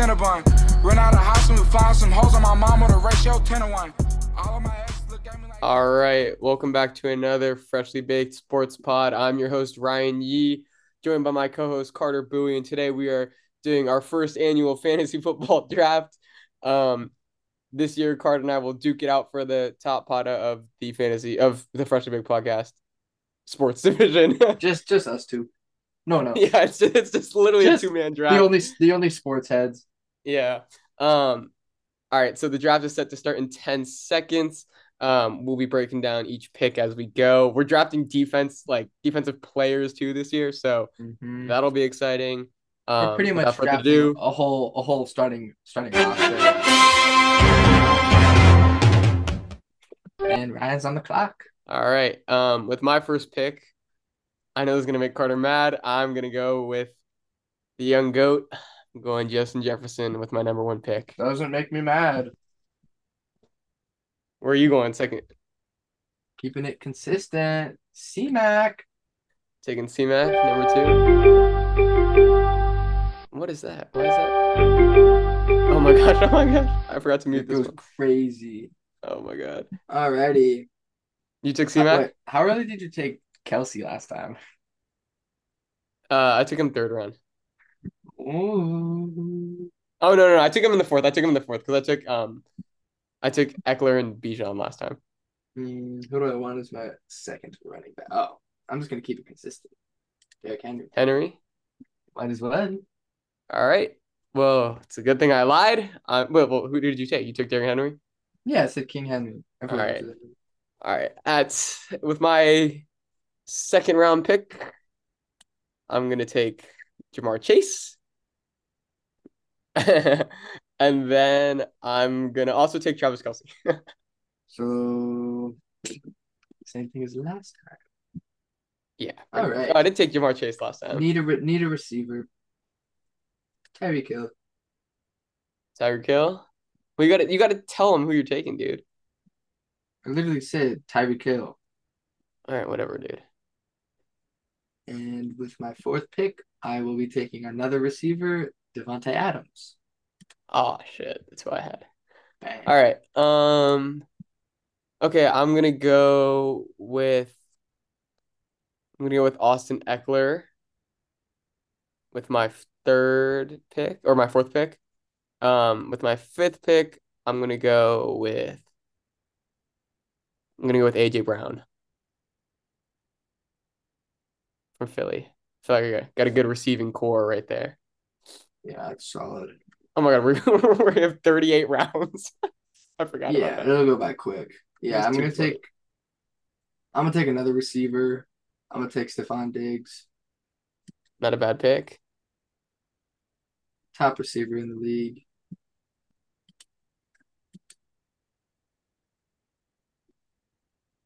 Cinnabon. Run out of house and we find some hoes on my mom with a ratio 10 to 1. All of my exes look at me like. All right, welcome back to another freshly baked sports pod. I'm your host Ryan Yee, joined by my co-host Carter Bui, and today we are doing our first annual fantasy football draft. Um, this year, Carter and I will duke it out for the top pod of the fantasy of the freshly baked podcast sports division. Just just us two. No, no. yeah, it's just, it's just literally Just a two man draft. The only the only sports heads. Yeah. Um, all right, so the draft is set to start in 10 seconds. Um, we'll be breaking down each pick as we go. We're drafting defense, like defensive players too this year, so Mhm. that'll be exciting. Um, We're pretty much drafting ado, a whole a whole starting starting roster. And Ryan's on the clock. all right. Um, with my first pick, I know this is gonna make Carter mad. I'm gonna go with the young goat. I'm going Justin Jefferson with my number one pick. Doesn't make me mad. Where are you going second? Keeping it consistent. C-Mac. Taking C-Mac, number two. What is that? What is that? Oh my gosh, oh my gosh. I forgot to mute It this goes one. crazy. Oh my god. Alrighty. You took How, C-Mac? wait, how early did you take Kelce last time? Uh, I took him third round. Ooh. Oh no, no, no, I took him in the fourth. I took him in the fourth because I took um, I took Ekeler and Bijan last time. Hmm, who do I want as my second running back? Oh, I'm just gonna keep it consistent. Derrick Henry. Henry. Might as well. All right. Well, it's a good thing I lied. Uh, well, well, who did you take? You took Derrick Henry. Yeah, I said King Henry. Everyone All right. All right. At with my second round pick, I'm gonna take Ja'Marr Chase. And then I'm gonna also take Travis Kelce. So same thing as last time. Yeah. All right. Oh, I did take Ja'Marr Chase last time. Need a re- need a receiver. Tyreek Hill. Tyreek Hill. Well, you gotta you gotta tell him who you're taking, dude. I literally said Tyreek Hill. All right, whatever, dude. And with my fourth pick, I will be taking another receiver, Davante Adams. Oh shit, that's who I had. Bang. All right. Um. Okay, I'm gonna go with. I'm gonna go with Austin Ekeler. With my third pick or my fourth pick. Um, with my fifth pick, I'm gonna go with. I'm gonna go with AJ Brown from Philly. Feel like got a good receiving corps right there. Yeah, it's solid. Oh my God, we're, we have 38 rounds. I forgot about Yeah, it'll go by quick. Yeah, I'm gonna funny. take I'm gonna take another receiver. I'm gonna take Stefon Diggs, Not a bad pick. top receiver in the league.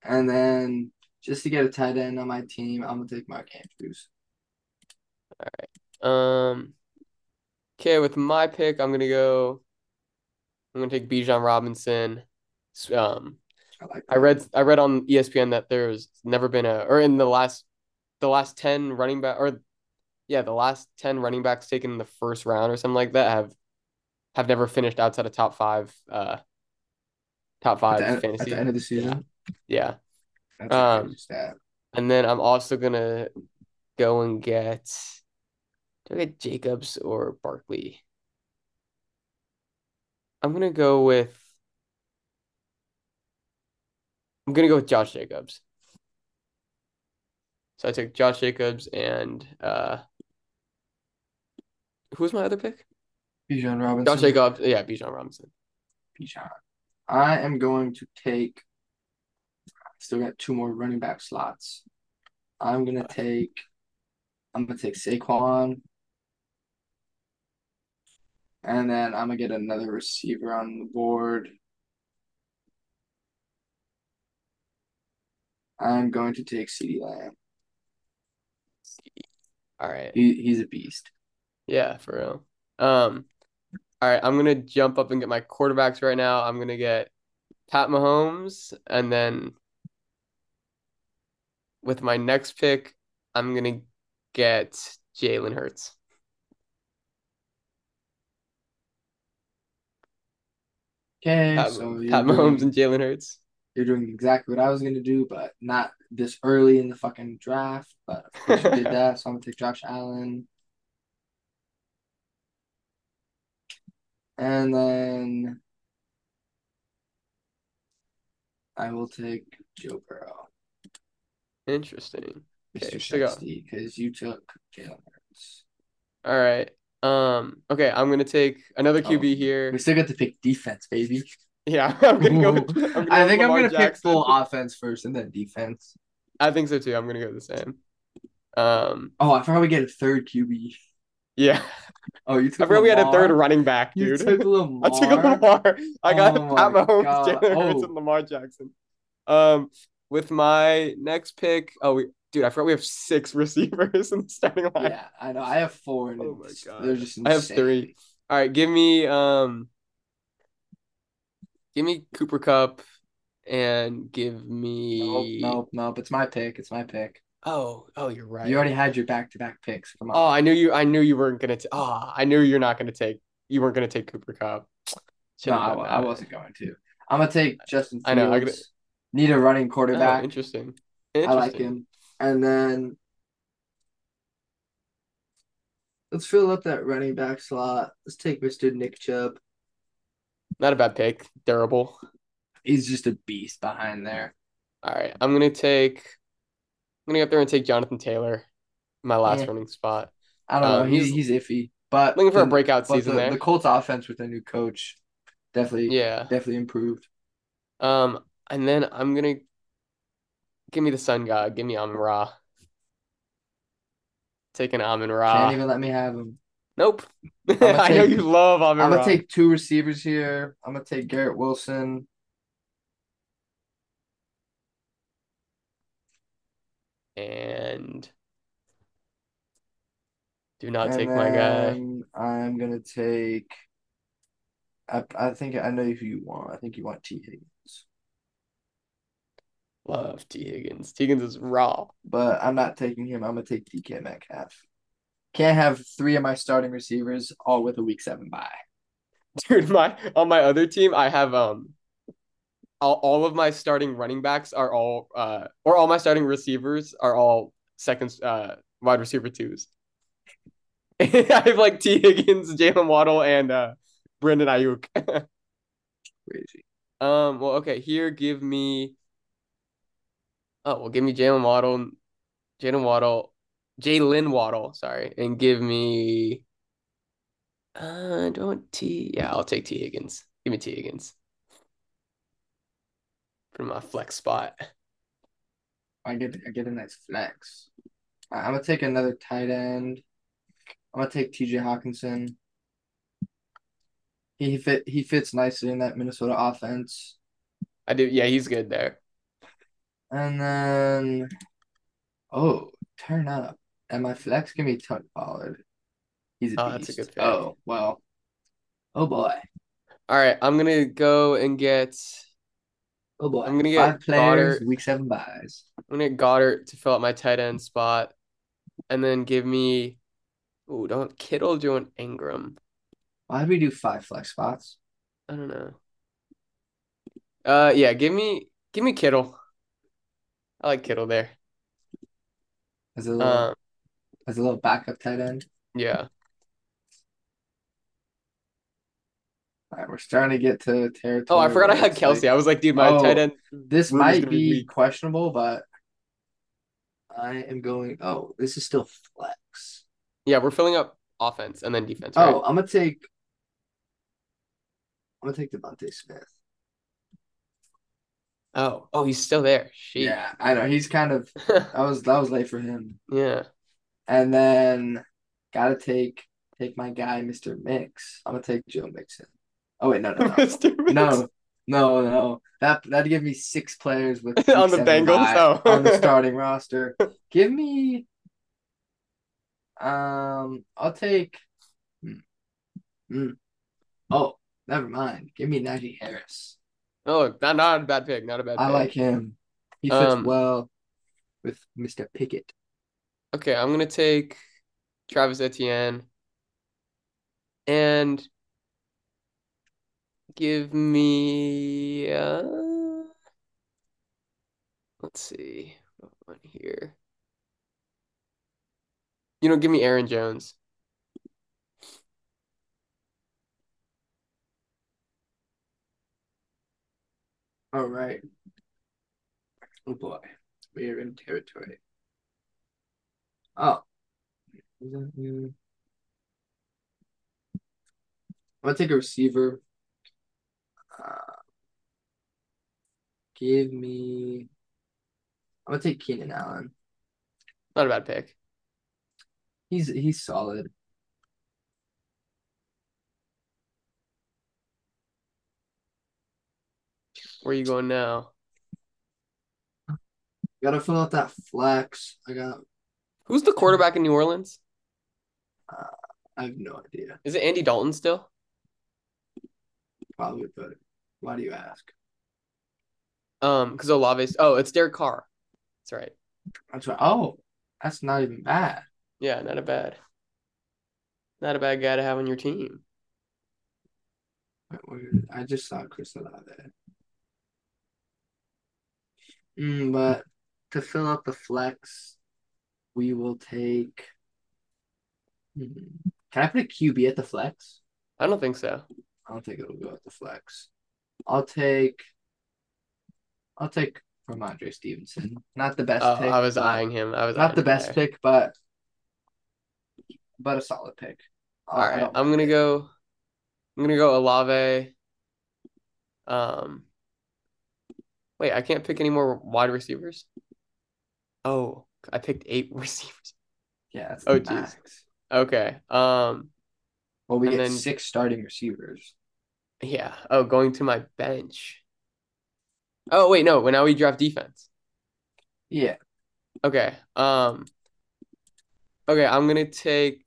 And then just to get a tight end on my team, I'm gonna take Mark Andrews. All right. Um, okay, with my pick, I'm gonna go. I'm gonna take Bijan Robinson. Um, I like I read I read on ESPN that there's never been a or in the last the last 10 running back or yeah, the last 10 running backs taken in the first round or something like that have have never finished outside of top five uh top at five the, end, at fantasy. the end of the season. Yeah. That's Um. And then I'm also gonna go and get do I get Jacobs or Barkley? I'm gonna go with I'm gonna go with Josh Jacobs. So I took Josh Jacobs and uh who's my other pick? Bijan Robinson. Josh Jacobs, yeah, Bijan Robinson. Bijan. I am going to take. Still got two more running back slots. I'm gonna take. I'm gonna take Saquon, and then I'm gonna get another receiver on the board. I'm going to take CeeDee Lamb. All right. He he's a beast. Yeah, for real. Um, all right, I'm gonna jump up and get my quarterbacks right now. I'm gonna get Pat Mahomes and then with my next pick, I'm gonna get Jalen Hurts. Okay, Pat, so Pat doing, Mahomes and Jalen Hurts. you're doing exactly what I was gonna do, but not this early in the fucking draft. But of course you did that, so I'm gonna take Josh Allen. And then I will take Joe Burrow. Interesting. Okay, Mr. because you took Jalen Hurts. All right. Um, okay, I'm gonna take another Oh, QB here. We still get to pick defense, baby. Yeah, I'm gonna go with, I'm gonna I think with I'm gonna pick full offense first and then defense. I think so too. I'm gonna go the same. Um, Oh, I forgot we get a third QB. yeah. Oh, you I took forgot we had a third running back, You dude. took Lamar. I took a Lamar. I got Oh Pat Mahomes, God. Jalen Hurts, Oh. and Lamar Jackson. Um, with my next pick, oh, we, dude, I forgot we have six receivers in the starting line. Yeah, I know. I have four, and Oh my God. they're just I have three. All right, give me um, give me Cooper Kupp, and give Nope, me. nope, nope. It's my pick. It's my pick. Oh, oh, you're right. You already had your back-to-back picks. Come on. Oh, I knew you. I knew you weren't gonna. T- oh, I knew you're not gonna take. You weren't gonna take Cooper Kupp. no, Should've I, I wasn't going to. I'm gonna take Justin Fields. I know, I gotta- Need a running Oh, quarterback. interesting. I like Interesting. him. And then let's fill up that running back slot. Let's take Mr. Nick Chubb. Not a bad pick. Durable. He's just a beast behind there. All right, I'm gonna take. I'm gonna go up there and take Jonathan Taylor, my last Yeah. running spot. I don't know. Um, He's he's- he's iffy, but Looking for a breakout but season the, there. the Colts offense with a new coach definitely Yeah. definitely improved. Um, and then I'm gonna give me the Sun God. Give me Amon Ra. Taking Amon Ra. Can't even let me have him. Nope. I know you love Amon I'm gonna take two receivers here. I'm gonna take Garrett Wilson. and do not and take my guy. I'm gonna take. I I think I know who you want. I think you want Tee Higgins, Love Tee Higgins. Tee Higgins is raw. but I'm not taking him. I'm gonna take DK Metcalf. Can't have three of my starting receivers all with a week seven bye. Dude, my on my other team, I have um all, all of my starting running backs are all uh or all my starting receivers are all second uh wide receiver twos. I have like Tee Higgins, Jalen Waddle, and uh Brendan Aiyuk. Crazy. Um, well, okay, here give me oh well give me Jalen Waddle, Jalen Waddle, Jalen Waddle, sorry, and give me uh do I want T yeah, I'll take Tee Higgins. Give me Tee Higgins. For my flex spot. I get I get a nice flex. I'm gonna take another tight end. I'm gonna take T.J. Hockenson. He fit he fits nicely in that Minnesota offense. I do yeah, he's good there. And then, oh, turn up. And my flex give me Tony Pollard. He's a Oh, that's a good pick. Oh, well. Oh boy. All right, I'm gonna go and get Oh boy. I'm gonna get Five players, Goedert. week seven buys. I'm gonna get Goedert to fill out my tight end spot, and then give me, Oh, don't Kittle doing Ingram. Why did we do five flex spots? I don't know. Uh, yeah, give me give me Kittle. I like Kittle there. As a little Um, as a little backup tight end. yeah. All right, we're starting to get to territory. Oh, I forgot I had Kelce. like, I was like, dude, my Oh, tight end. this might be be questionable, but I am going. Oh, this is still flex. Yeah, we're filling up offense and then defense, Oh, right? I'm gonna take. I'm gonna take DeVonta Smith. Oh, oh, he's still there. Sheesh. Yeah, I know he's kind of that was that was late for him. Yeah. And then gotta take take my guy, Mr. Mix. I'm gonna take Joe Mixon. Oh wait, no, no, no, Mr. Mix. no, no, no. That that'd give me six players with On the Bengals? Oh. on the starting roster. Give me. Um, I'll take. Hmm. Hmm. Oh, never mind. Give me Najee Harris. Oh, not not a bad pick. Not a bad pick. I pick. like him. He fits Um, well. with Mr. Pickett. Okay, I'm gonna take Travis Etienne and give me uh let's see what one here. You know, give me Aaron Jones. All right. Oh boy, we are in territory. Oh, is that you? I'm gonna take a receiver. Uh, give me. I'm gonna take Keenan Allen. Not a bad pick. He's he's solid. Where are you going now? Gotta fill out that flex. I got. Who's the quarterback in New Orleans? I have no idea. Is it Andy Dalton still? Probably, but why do you ask? Um, because Olave's oh, it's Derek Carr. That's right. That's right. Oh, that's not even bad. Yeah, not a bad, not a bad guy to have on your team. I just saw Chris Olave. Mm, but to fill out the flex, we will take. Hmm. Can I put a QB at the flex? I don't think so. I don't think it'll go at the flex. I'll take. I'll take Rhamondre Stevenson. Not the best Oh, pick. I was eyeing him. I was Not the best there. pick, but but a solid pick. All I'm gonna go. I'm gonna go Olave. Um. Wait, I can't pick any more wide receivers. Oh, I picked eight receivers. Yeah, that's Oh, max. Okay. Um. Well, we get then- six starting receivers. Yeah. Oh, going to my bench. Oh wait, no. Well, now we draft defense. Yeah, Okay. Um. Okay, I'm gonna take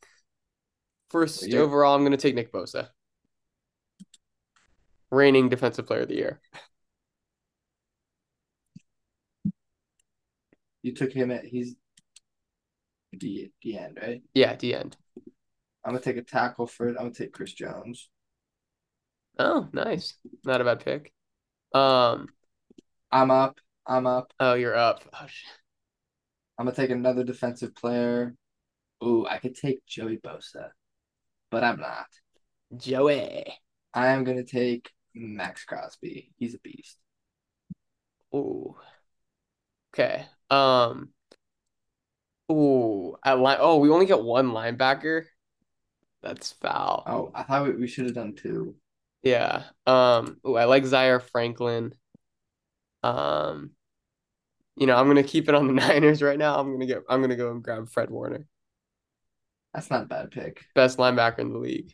first Yeah. overall. I'm gonna take Nick Bosa, reigning defensive player of the year. You took him at he's the the end, right? Yeah, at the end. I'm gonna take a tackle for it. I'm gonna take Chris Jones. Oh, nice. Not a bad pick. Um. I'm up. I'm up. Oh, you're up. Oh, shit. I'm gonna take another defensive player. Ooh, I could take Joey Bosa, but I'm not. Joey. I am gonna take Maxx Crosby. He's a beast. Ooh. Okay. Um. Ooh. At line. Oh, we only get one linebacker. That's foul. Oh, I thought we, we should have done two. Yeah. Um. Ooh, I like Zaire Franklin. Um. You know, I'm gonna keep it on the Niners right now. I'm gonna get. I'm gonna go and grab Fred Warner, That's not a bad pick. best linebacker in the league.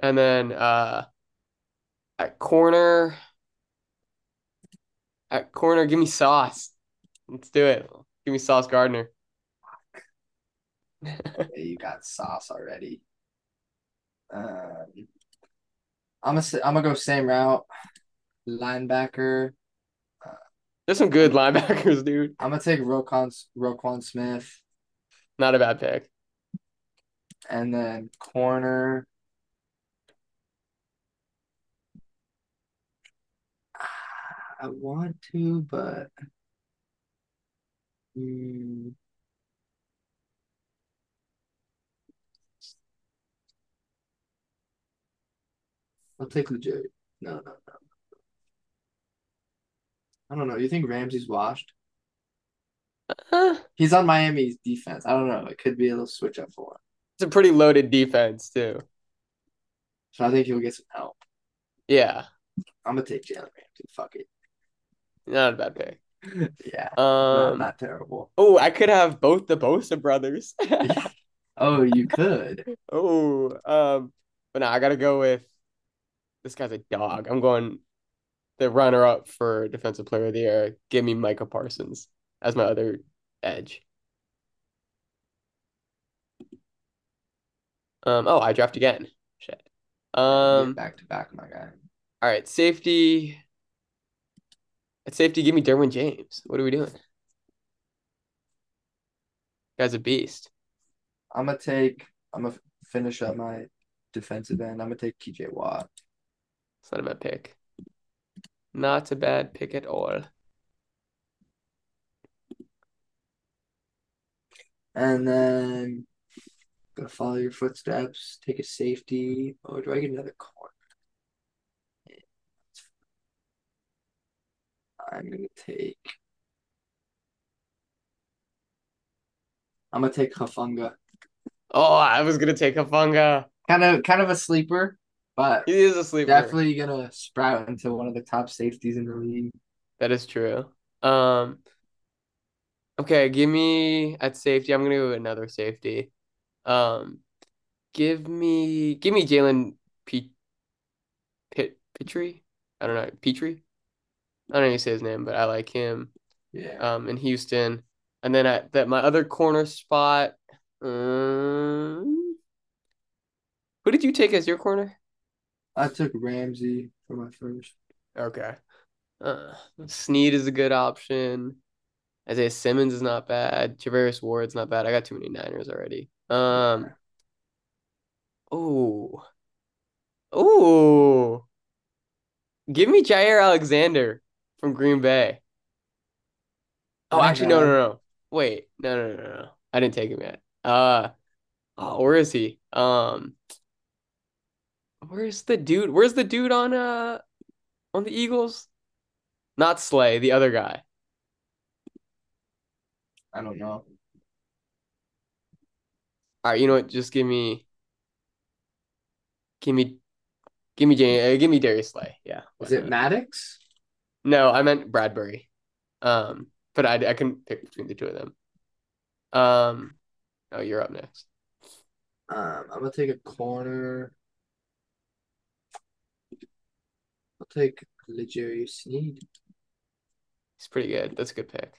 And then uh, at corner. At corner, give me Sauce. Let's do it. Give me Sauce Gardner. You got sauce already. Um, I'm gonna I'm gonna go same route. Linebacker. There's some good linebackers, dude. I'm gonna take Roquan Roquan Smith, Not a bad pick. and then corner. I want to, but mm, I'll take legit. No, no, no. No. I don't know. You think Ramsey's washed? Uh, He's on Miami's defense. I don't know. It could be a little switch up for him. it's a pretty loaded defense too. So I think he'll get some help. Yeah, I'm gonna take Jalen Ramsey. Fuck it. Not a bad pick. Yeah, not, Um, not terrible. oh, I could have both the Bosa brothers. Oh, you could. Oh, um, but no, I gotta go with this guy's a dog. I'm going the runner up for defensive player of the year. Give me Micah Parsons as my other edge. Um, oh, I draft again. Shit. Um, back to back, my guy. all right, safety. At safety, give me Derwin James. What are we doing? Guy's a beast. I'm gonna take. I'm gonna finish up my defensive end. I'm gonna take TJ Watt. It's not a bad pick. Not a bad pick at all. And then gonna follow your footsteps, take a safety. Oh, do I get another corner? I'm gonna take. I'm gonna take Hufanga. Oh, I was gonna take Hufanga. Kind of, kind of a sleeper, but He is a sleeper. definitely gonna sprout into one of the top safeties in the league. That is true. Um, okay, give me at safety. I'm gonna go with another safety. Um, give me give me Jalen P Pit Pitre. I don't know Pitre. I don't even say his name, but I like him. Yeah. Um, in Houston, and then at that my other corner spot. Um, who did you take as your corner? I took Ramsey for my first. Okay. Uh, Sneed is a good option. Isaiah Simmons is not bad. Travaris Ward's not bad. I got too many Niners already. Um. Oh. Oh. Give me Jaire Alexander from Green Bay. Oh, actually, no, no, no. Wait, no, no, no, no. I didn't take him yet. Uh, oh, where is he? Um, where's the dude? Where's the dude on uh on the Eagles? Not Slay, the other guy. I don't know. All right, you know what? Just give me, give me, give me Jane, uh, give me Darius Slay. Yeah. Is it? Maddox? No, I meant Bradberry. Um, but I I couldn't pick between the two of them. Um, oh, you're up next. Um, I'm gonna take a corner. I'll take L'Jarius Sneed. He's pretty good. That's a good pick.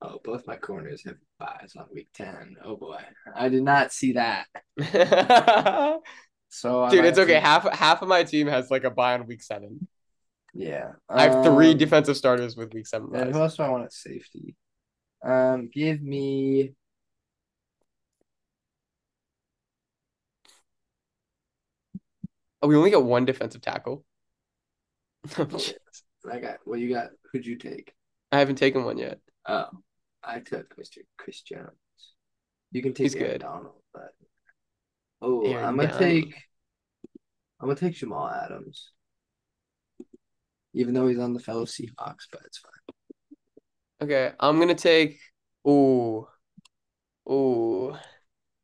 Oh, both my corners have buys on week 10. Oh boy. I did not see that. So I Dude, it's okay. to- Half half of my team has like a buy on week seven. Yeah. I have three Um, defensive starters with week seven And who else do I want at safety? Um, give me Oh, we only got one defensive tackle. I got what you got. Who'd you take? I haven't taken one yet. Oh, I took Mr. Chris Jones. You can take He's Aaron good. Donald, but oh, Aaron I'm gonna Donald. take I'm gonna take Jamal Adams. Even though he's on the fellow Seahawks, but it's fine. Okay, I'm gonna take. Ooh, ooh,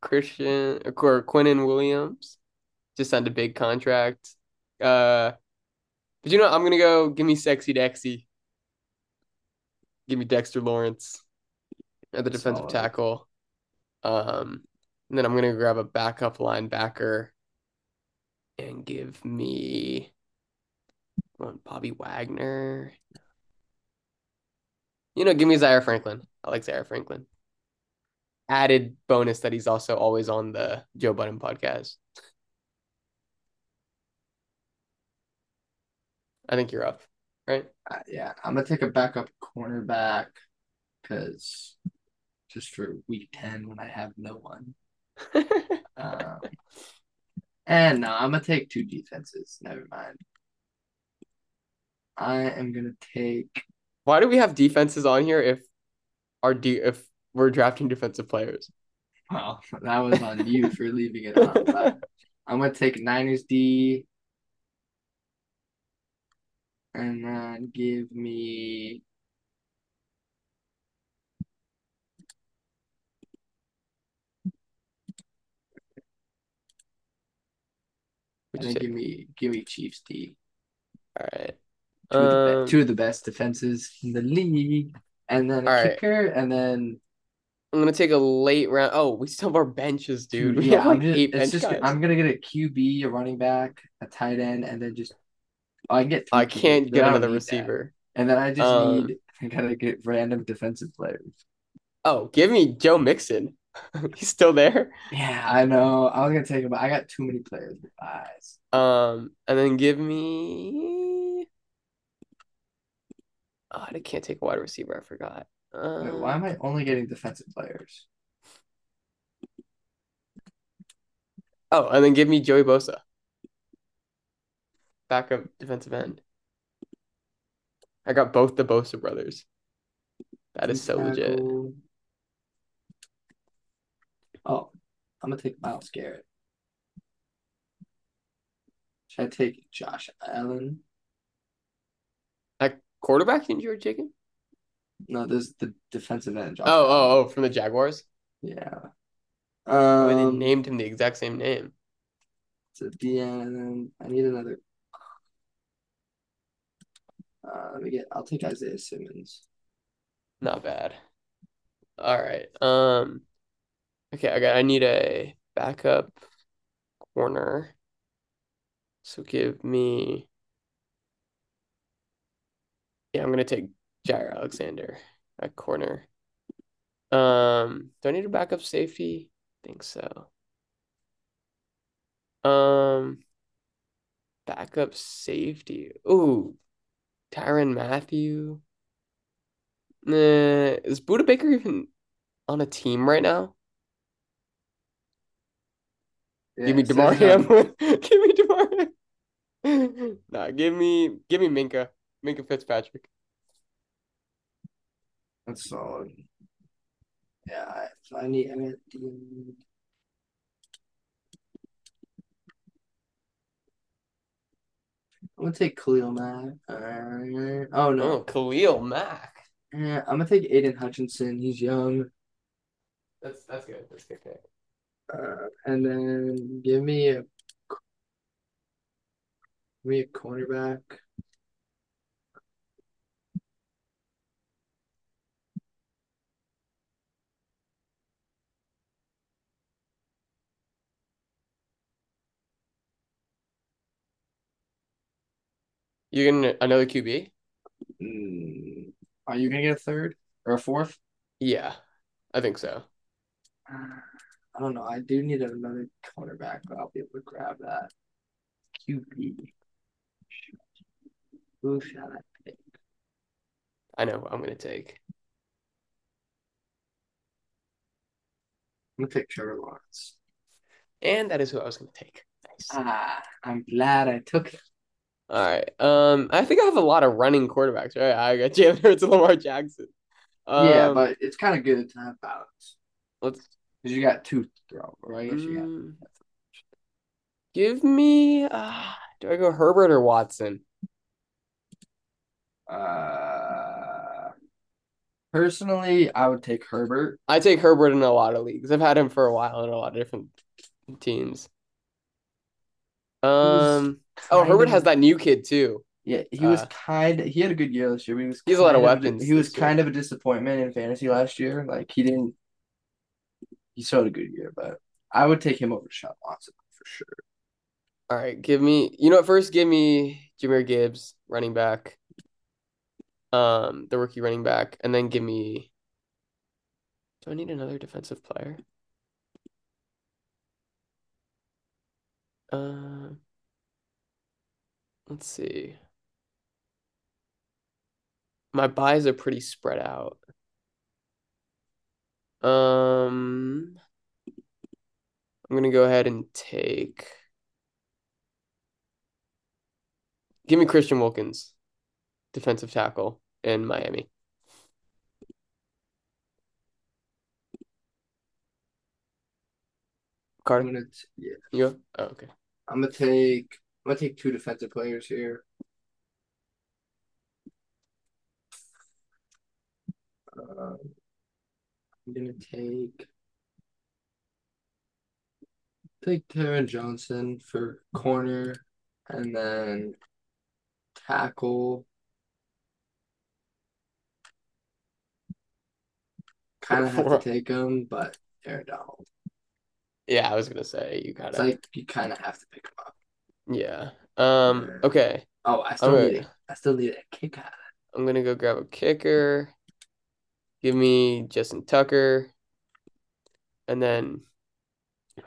Christian or Quinnen Williams just signed a big contract. Uh, but you know, what? I'm gonna go. Give me Sexy Dexy. Give me Dexter Lawrence at the defensive Solid. tackle. Um, and then I'm gonna grab a backup linebacker and give me Bobby Wagner. You know, give me Zaire Franklin. I like Zaire Franklin. Added bonus that he's also always on the Joe Budden podcast. I think you're up, right? Uh, yeah, I'm gonna take a backup cornerback because just for week 10 when I have no one. Um, and no, I'm gonna take two defenses. Never mind. I am gonna take Why do we have defenses on here if our de if we're drafting defensive players? well, that was on you for leaving it on, I'm gonna take Niners D and then give me and then give me give me Chiefs D. All right. Two of, the Um, be- two of the best defenses in the league, and then a right. kicker, and then I'm gonna take a late round. Oh, we still have our benches, dude. We yeah, like I'm just, it's just guys. I'm gonna get a QB, a running back, a tight end, and then just oh, I can get. I can't but get another need that. receiver. and then I just Um, need I gotta get random defensive players. Oh, give me Joe Mixon. He's still there. Yeah, I know. I was gonna take him, but I got too many players with eyes. Um, and then give me. Oh, I can't take a wide receiver. I forgot. Um, Wait, why am I um, only getting defensive players? Oh, and then give me Joey Bosa, backup defensive end. I got both the Bosa brothers. That is so tackle. legit. Oh, I'm gonna take Myles Garrett. Should I take Josh Allen? Quarterback, you enjoy taking? No, this is the defensive end. Oh, oh, oh, from the Jaguars. Yeah. Oh, they Um, named him the exact same name. a DN. I need another. Uh, let me get. I'll take Isaiah Simmons. Not bad. All right. Um. Okay, I got. I need a backup corner. So give me. Yeah, I'm gonna take Jaire Alexander at corner. Um, do I need a backup safety? I think so. Um, backup safety. Ooh, Tyrann Mathieu. Nah, is Budda Baker even on a team right now? Give me Yeah, Damar Hamlin. Give me Damar. Nah, give me give me Minkah. Minkah Fitzpatrick. That's solid. Yeah, I, I need. I. DN. I'm gonna take Khalil Mack. Uh, oh no, Oh, Khalil Mack. Eh, I'm gonna take Aidan Hutchinson. He's young. That's that's good. That's good pick. Uh, and then give me a give me a cornerback. You getting another QB? Mm, are you gonna get a third or a fourth? Yeah, I think so. Uh, I don't know. I do need another cornerback, but I'll be able to grab that. QB. Who shall I pick? I know who I'm gonna take. I'm gonna pick Trevor Lawrence. And that is who I was gonna take. Nice. Ah, I'm glad I took it. All right. Um, I think I have a lot of running quarterbacks, right? I got Jalen Hurts and Lamar Jackson. yeah, Um, but it's kind of good to have balance let's because you got two to throw, right? You got. mm, give me. Uh, do I go Herbert or Watson? Uh, personally, I would take Herbert. I take Herbert in a lot of leagues. I've had him for a while in a lot of different teams. Um. Oh, Herbert of- has that new kid too. Yeah, he was Uh, kind. He had a good year this year. But he was. He has a lot of kind weapons He was this year. kind of a disappointment in fantasy last year. Like he didn't. He still had a good year, but I would take him over Sean Watson for sure. All right, give me. You know? First, give me Jahmyr Gibbs, running back. Um, the rookie running back, and then give me. Do I need another defensive player? Uh, let's see. My buys are pretty spread out. Um, I'm gonna go ahead and take. Give me Christian Wilkins, defensive tackle in Miami. I'm gonna. T- yeah, you go? Oh, okay. I'm gonna take. I'm gonna take two defensive players here. Um, I'm gonna take take Taron Johnson for corner, and then tackle. Kind of have to take him, but Aaron Donald. Yeah, I was gonna say you It's gotta. like you kind of have to pick him up. Yeah. Um. Okay. Oh, I still Okay. need a, I still need a kick out. I'm gonna go grab a kicker. Give me Justin Tucker. And then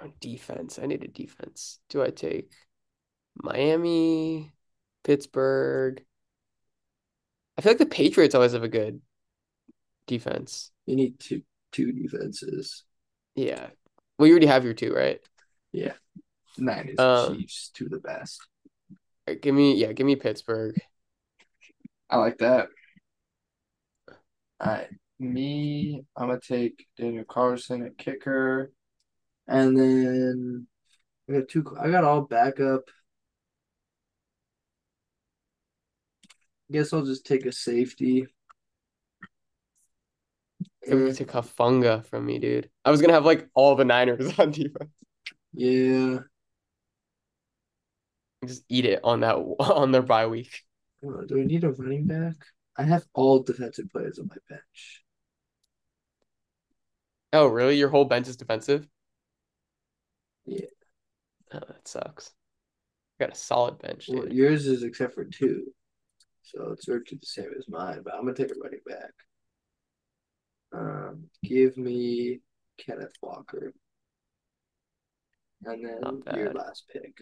on defense. I need a defense. Do I take Miami, Pittsburgh? I feel like the Patriots always have a good defense. You need two two defenses. Yeah. Well, you already have your two, right? Yeah. Niners Um, Chiefs to the best. Give me yeah, give me Pittsburgh. I like that. All right, me, I'm gonna take Daniel Carlson at kicker, and then I got two. I got all backup. I Guess I'll just take a safety. Give Eh, it to Kafunga from me, dude. I was gonna have like all the Niners on defense. yeah. Just eat it on that on their bye week. Do we need a running back? I have all defensive players on my bench. Oh, really? Your whole bench is defensive? Yeah. Oh, that sucks. I got a solid bench, Well, yours is except for two, so it's virtually the same as mine. But I'm gonna take a running back. Um, give me Kenneth Walker, and then your last pick.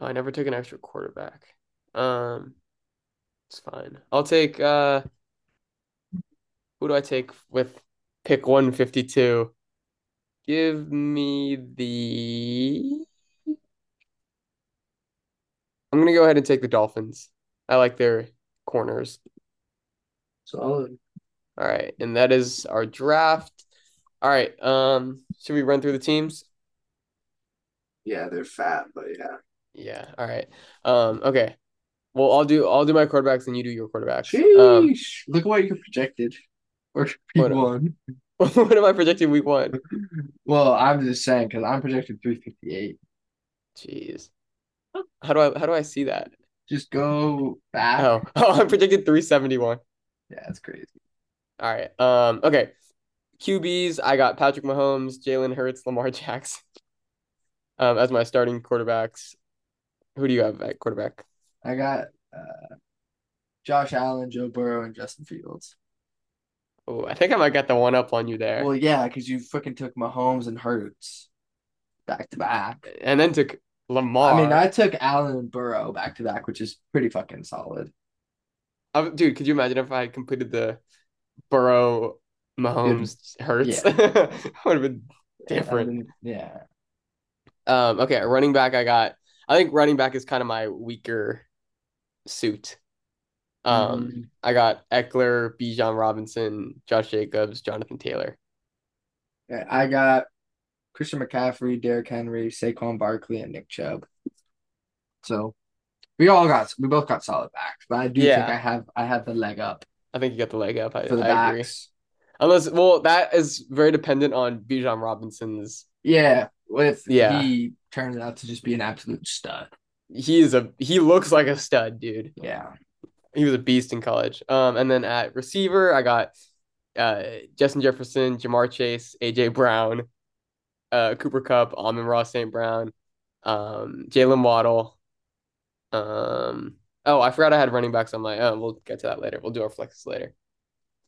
Oh, I never took an extra quarterback. Um, it's fine. I'll take uh who do I take with pick 152? Give me the I'm gonna go ahead and take the Dolphins. I like their corners. Solid. All right, and that is our draft. All right, um, should we run through the teams? Yeah, they're fat, but yeah. Yeah, all right. Um, okay. Well, I'll do I'll do my quarterbacks and you do your quarterbacks. Um, Sheesh. Look at what you projected. Or week What- one. what am I projecting week one? Well, I'm just saying because I'm projected 358. Jeez. How do I how do I see that? Just go back. Oh, oh, I'm projected 371. Yeah, that's crazy. All right. Um, okay. QBs, I got Patrick Mahomes, Jalen Hurts, Lamar Jackson. Um, as my starting quarterbacks. Who do you have at quarterback? I got uh, Josh Allen, Joe Burrow, and Justin Fields. Oh, I think I might get the one up on you there. Well, yeah, because you freaking took Mahomes and Hurts back to back. And then took Lamar. I mean, I took Allen and Burrow back to back, which is pretty fucking solid. I- dude, could you imagine if I completed the Burrow, Mahomes, Hurts? Would have been different. I mean, yeah. Um, okay, running back, I got. I think running back is kind of my weaker suit. Um, Mhm. I got Ekeler, Bijan Robinson, Josh Jacobs, Jonathan Taylor. Yeah, I got Christian McCaffrey, Derrick Henry, Saquon Barkley, and Nick Chubb. So we all got we both got solid backs, but I do Yeah. think I have I have the leg up I think you got the leg up. I, for the I agree. Unless, well, that is very dependent on Bijan Robinson's. Yeah, if Yeah. he turns out to just be an absolute stud. He is a he looks like a stud, dude. Yeah. He was a beast in college. Um, and then at receiver, I got uh Justin Jefferson, Ja'Marr Chase, AJ Brown, uh Cooper Kupp, Amon Ross St. Brown, um, Jalen Waddle. Um, oh, I forgot I had running backs on my. Oh, we'll get to that later. We'll do our flexes later.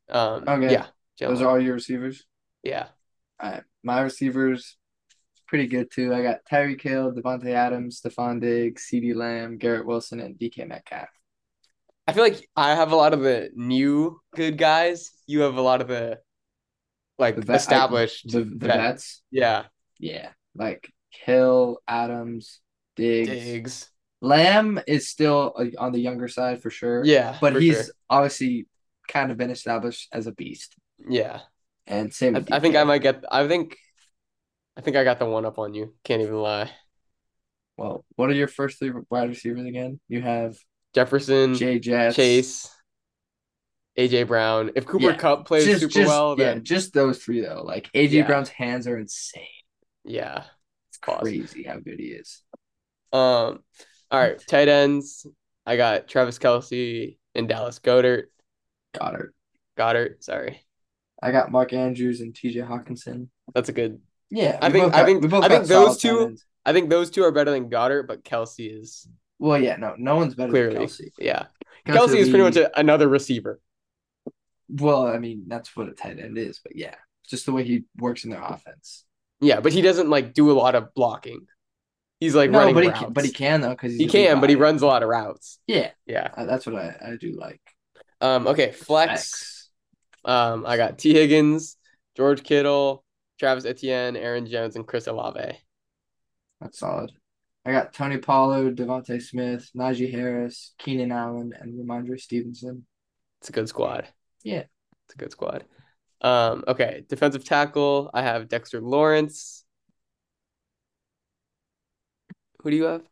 Um, Okay. yeah, Jalen Those are all your receivers. yeah. All right. My receivers pretty good too. I got Tyreek Hill, Davante Adams, Stefon Diggs, CeeDee Lamb, Garrett Wilson, and DK Metcalf. I feel like I have a lot of the new good guys. You have a lot of the like The vet- I- established The the vet- vets. Yeah, Yeah. Like Hill, Adams, Diggs. Diggs. Lamb is still on the younger side for sure. Yeah, But he's sure. obviously kind of been established as a beast. Yeah. And same I, with I think I might get. I think. I think I got the one up on you. Can't even lie. Well, what are your first three wide receivers again? You have Jefferson, Jay Jets. Chase, AJ Brown. If Cooper Yeah, Cup plays just, super just- well, yeah, then just those three though. Like AJ Yeah. Brown's hands are insane. yeah. It's crazy how good he is. Um. All right, tight ends. I got Travis Kelce and Dallas Goedert. Goedert. Goedert. Sorry, I got Mark Andrews and TJ Hockenson. that's a good. Yeah, I think- both I think- I think those two- I think those two are better than Goedert, but Kelce is Well, yeah, no, no one's better clearly. than Kelce. Yeah, Kelce is pretty much a, another receiver. Well, I mean, that's what a tight end is, but yeah, just the way he works in their offense. Yeah, but he doesn't like do a lot of blocking. He's like no, running but he routes. can, but he can though because He can, but he runs a lot of routes. Yeah, Yeah. uh, that's what I, I do like. Um. Okay. Flex. X. Um. I got Tee Higgins, George Kittle, Travis Etienne, Aaron Jones, and Chris Olave. That's solid. I got Tony Pollard, DeVonta Smith, Najee Harris, Keenan Allen, and Rhamondre Stevenson. It's a good squad. Yeah. It's a good squad. Um, okay, defensive tackle, I have Dexter Lawrence. Who do you have?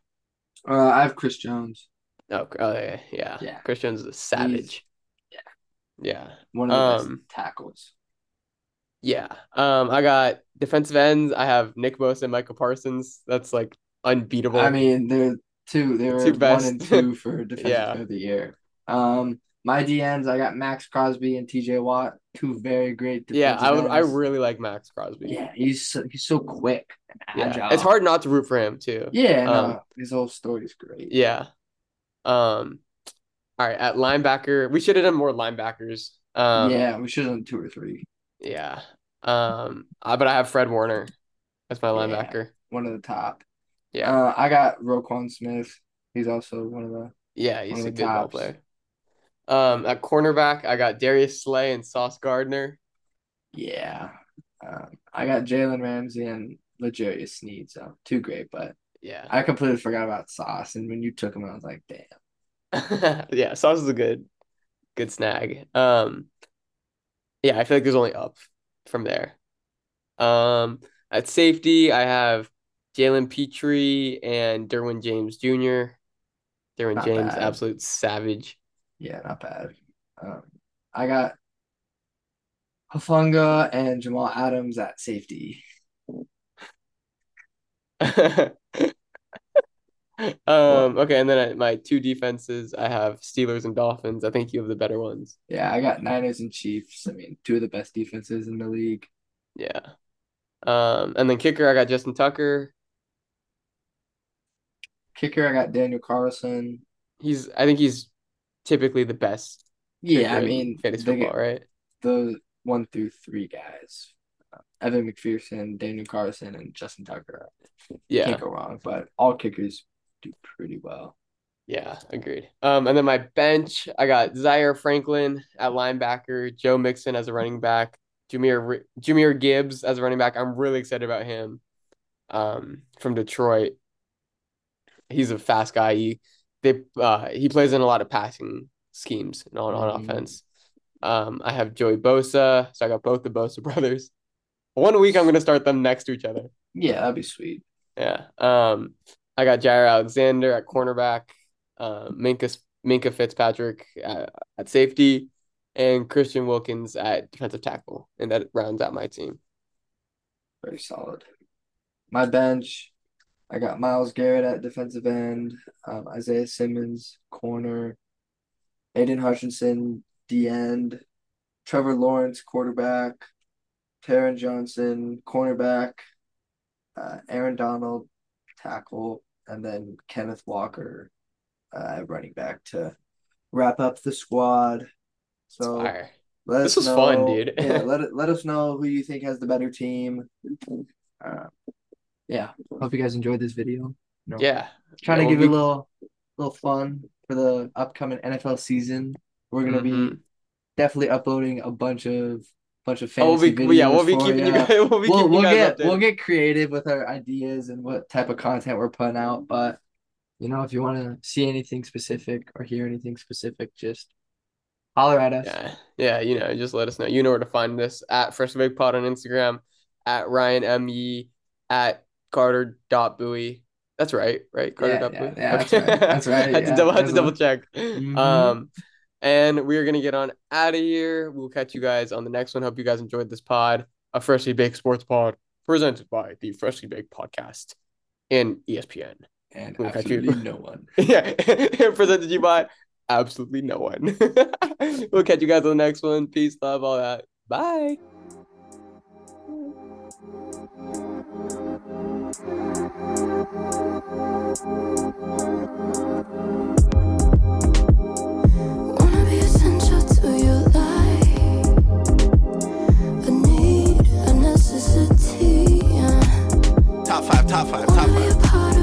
Uh, I have Chris Jones, Oh, oh yeah, yeah. Chris Jones is a savage. yeah. Yeah. one of the Um, best tackles. Yeah. Um, I got defensive ends. I have Nick Bosa and Micah Parsons. That's like unbeatable. I mean, they're two. They were Two one best. and two for defensive Yeah. of the year. Um, my DNs, I got Maxx Crosby and TJ Watt, two very great. yeah, I would. I really like Maxx Crosby. Yeah, he's so, he's so quick Yeah. It's hard not to root for him too. Yeah, no, Um, his whole story is great. Yeah. Um. All right, at linebacker, we should have done more linebackers. Um. yeah, we should have done two or three. Yeah. Um. uh, but I have Fred Warner as my Yeah. linebacker. One of the top. Yeah. Uh, I got Roquan Smith. He's also one of the. Yeah, he's a good ball player. Um, at cornerback, I got Darius Slay and Sauce Gardner. Yeah. Um, I got Jalen Ramsey and L'Jarius Sneed. So two great, but Yeah. I completely forgot about Sauce. And when you took him, I was like, damn. Yeah, Sauce is a good good snag. Um yeah, I feel like there's only up from there. Um at safety, I have Jalen Pitre and Derwin James Jr. Derwin Not James, bad. absolute savage. Yeah, not bad. Um, I got Hufanga and Jamal Adams at safety. Um, okay, and then I, my two defenses, I have Steelers and Dolphins. I think you have the better ones. Yeah, I got Niners and Chiefs. I mean, two of the best defenses in the league. Yeah. Um, and then kicker, I got Justin Tucker. Kicker, I got Daniel Carlson. He's, I think he's typically the best Yeah, I mean, fantasy the, football, right? the one through three guys. Uh, Evan McPherson, Daniel Carson, and Justin Tucker. Yeah, Can't go wrong, but all kickers do pretty well. yeah, agreed. Um, and then my bench, I got Zaire Franklin at linebacker, Joe Mixon as a running back, Jahmyr Jahmyr Gibbs as a running back. I'm really excited about him. Um, from Detroit. He's a fast guy. He they uh he plays in a lot of passing schemes on on Mhm. offense. Um, I have Joey Bosa, so I got both the Bosa brothers. One week I'm gonna start them next to each other. Yeah, that'd be sweet. Yeah. Um, I got Jaire Alexander at cornerback, uh, Minkah Minkah Fitzpatrick at, at safety, and Christian Wilkins at defensive tackle, and that rounds out my team. Very solid. My bench, I got Myles Garrett at defensive end, um, Isaiah Simmons, corner, Aidan Hutchinson, D end, Trevor Lawrence, quarterback, Taron Johnson, cornerback, uh, Aaron Donald, tackle, and then Kenneth Walker, uh, running back to wrap up the squad. So let This us was fun, dude. yeah, let let us know who you think has the better team. Uh, yeah, hope you guys enjoyed this video. No. Yeah. Trying Yeah, to give we'll it a be- little little fun for the upcoming NFL season. We're gonna be Mhm. definitely uploading a bunch of bunch of Oh, we'll fantasy be yeah, we'll be videos keeping you guys. We'll be We'll keeping we'll get updated. we'll get creative with our ideas and what type of content we're putting out. But you know, if you want to see anything specific or hear anything specific, just holler at us. Yeah, yeah, you know, just let us know. You know where to find this at Fresh Big Pod on Instagram, at Ryan M Yee, at Carter dot Bui. That's right, right? Carter Yeah, dot yeah, Bui. yeah, that's right, that's right, had to double had to double check. Mhm. Um, and we're gonna get on out of here. We'll catch you guys on the next one. Hope you guys enjoyed this pod, a freshly baked sports pod presented by the Freshly Baked Podcast and ESPN. And We'll catch you. no one. Yeah, presented you by absolutely no one. we'll catch you guys on the next one. Peace, love, all that. Bye. Wanna be essential to your life. A need, a necessity. yeah. Top five, top five, top Wanna be a five.